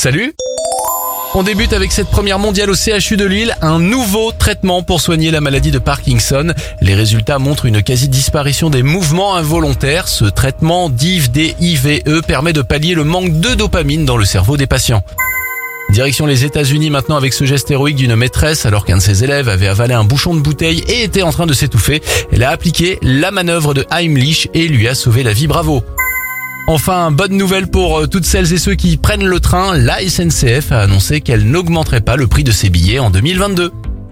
Salut on débute avec cette première mondiale au CHU de Lille, un nouveau traitement pour soigner la maladie de Parkinson. Les résultats montrent une quasi-disparition des mouvements involontaires. Ce traitement DIV-DIVE permet de pallier le manque de dopamine dans le cerveau des patients. Direction les États-Unis maintenant avec ce geste héroïque d'une maîtresse alors qu'un de ses élèves avait avalé un bouchon de bouteille et était en train de s'étouffer. Elle a appliqué la manœuvre de Heimlich et lui a sauvé la vie. Bravo. Enfin, bonne nouvelle pour euh, toutes celles et ceux qui prennent le train, la SNCF a annoncé qu'elle n'augmenterait pas le prix de ses billets en 2022.